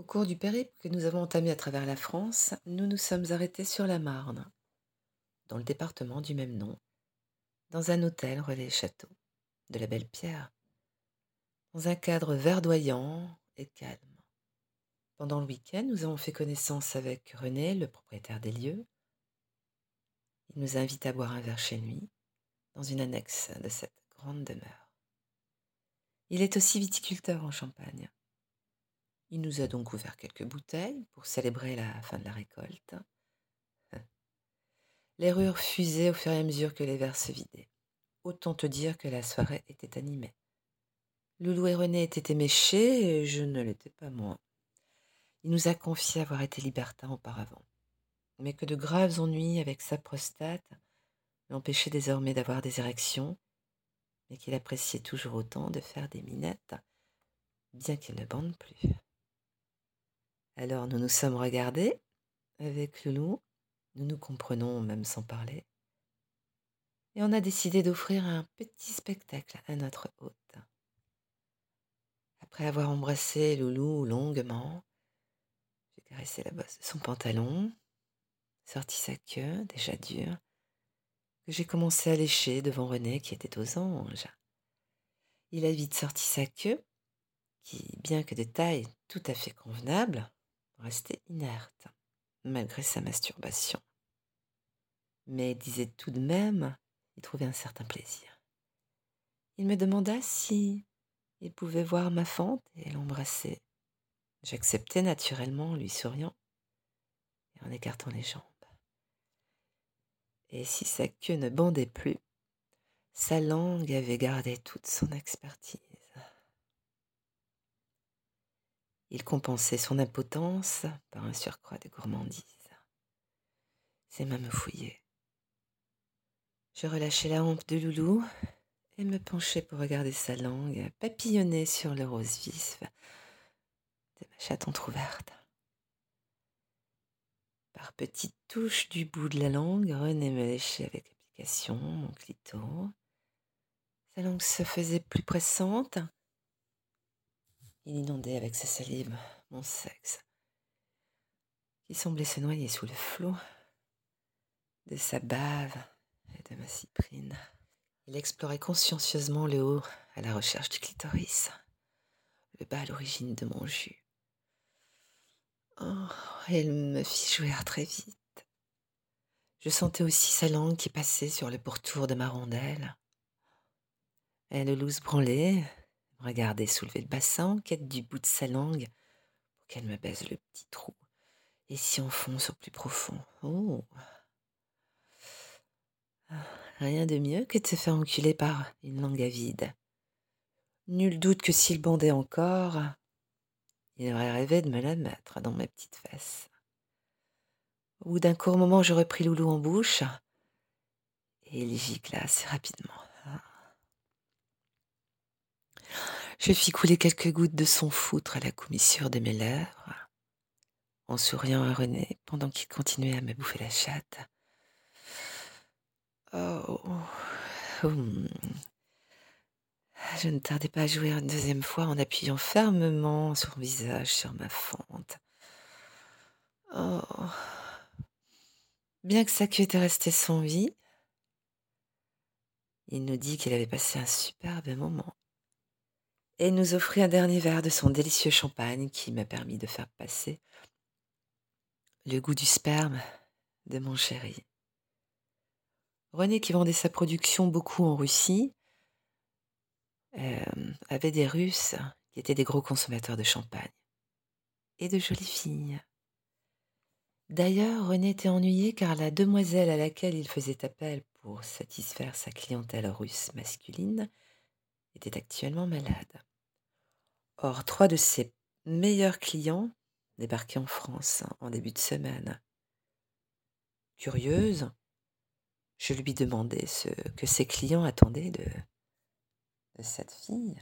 Au cours du périple que nous avons entamé à travers la France, nous nous sommes arrêtés sur la Marne, dans le département du même nom, dans un hôtel relais château, de la belle pierre, dans un cadre verdoyant et calme. Pendant le week-end, nous avons fait connaissance avec René, le propriétaire des lieux. Il nous invite à boire un verre chez lui, dans une annexe de cette grande demeure. Il est aussi viticulteur en Champagne. Il nous a donc ouvert quelques bouteilles pour célébrer la fin de la récolte. Les rues refusaient au fur et à mesure que les verres se vidaient. Autant te dire que la soirée était animée. Loulou et René étaient éméchés et je ne l'étais pas moins. Il nous a confié avoir été libertin auparavant, mais que de graves ennuis avec sa prostate l'empêchaient désormais d'avoir des érections, mais qu'il appréciait toujours autant de faire des minettes, bien qu'il ne bande plus. Alors nous nous sommes regardés avec Loulou, nous nous comprenons même sans parler, et on a décidé d'offrir un petit spectacle à notre hôte. Après avoir embrassé Loulou longuement, j'ai caressé la bosse de son pantalon, sorti sa queue, déjà dure, que j'ai commencé à lécher devant René qui était aux anges. Il a vite sorti sa queue, qui, bien que de taille tout à fait convenable, restait inerte, malgré sa masturbation. Mais disait tout de même y trouver un certain plaisir. Il me demanda si il pouvait voir ma fente et l'embrasser. J'acceptais naturellement, lui souriant et en écartant les jambes. Et si sa queue ne bandait plus, sa langue avait gardé toute son expertise. Il compensait son impotence par un surcroît de gourmandise. Ses mains me fouillaient. Je relâchai la hampe de Loulou et me penchai pour regarder sa langue papillonner sur le rose vif de ma chatte entr'ouverte. Par petites touches du bout de la langue, René me léchait avec application mon clito. Sa langue se faisait plus pressante il inondait avec sa salive mon sexe, qui semblait se noyer sous le flot de sa bave et de ma cyprine. Il explorait consciencieusement le haut à la recherche du clitoris, le bas à l'origine de mon jus. Oh, il me fit jouir très vite. Je sentais aussi sa langue qui passait sur le pourtour de ma rondelle. Elle loose branlait, Regardez soulever le bassin quête du bout de sa langue pour qu'elle me baise le petit trou et s'y enfonce au plus profond? Oh ah, Rien de mieux que de se faire enculer par une langue avide. Nul doute que s'il bandait encore, il aurait rêvé de me la mettre dans ma petite fesse. Au bout d'un court moment, je repris Loulou en bouche et il gicla assez rapidement. Je fis couler quelques gouttes de son foutre à la commissure de mes lèvres, en souriant à René pendant qu'il continuait à me bouffer la chatte. Oh, hum. Je ne tardais pas à jouer une deuxième fois en appuyant fermement son visage sur ma fente. Oh. Bien que sa queue était restée sans vie, il nous dit qu'il avait passé un superbe moment et nous offrit un dernier verre de son délicieux champagne qui m'a permis de faire passer le goût du sperme de mon chéri. René, qui vendait sa production beaucoup en Russie, euh, avait des Russes qui étaient des gros consommateurs de champagne et de jolies filles. D'ailleurs, René était ennuyé car la demoiselle à laquelle il faisait appel pour satisfaire sa clientèle russe masculine était actuellement malade. Or, trois de ses meilleurs clients débarquaient en France en début de semaine. Curieuse, je lui demandai ce que ses clients attendaient de, de cette fille.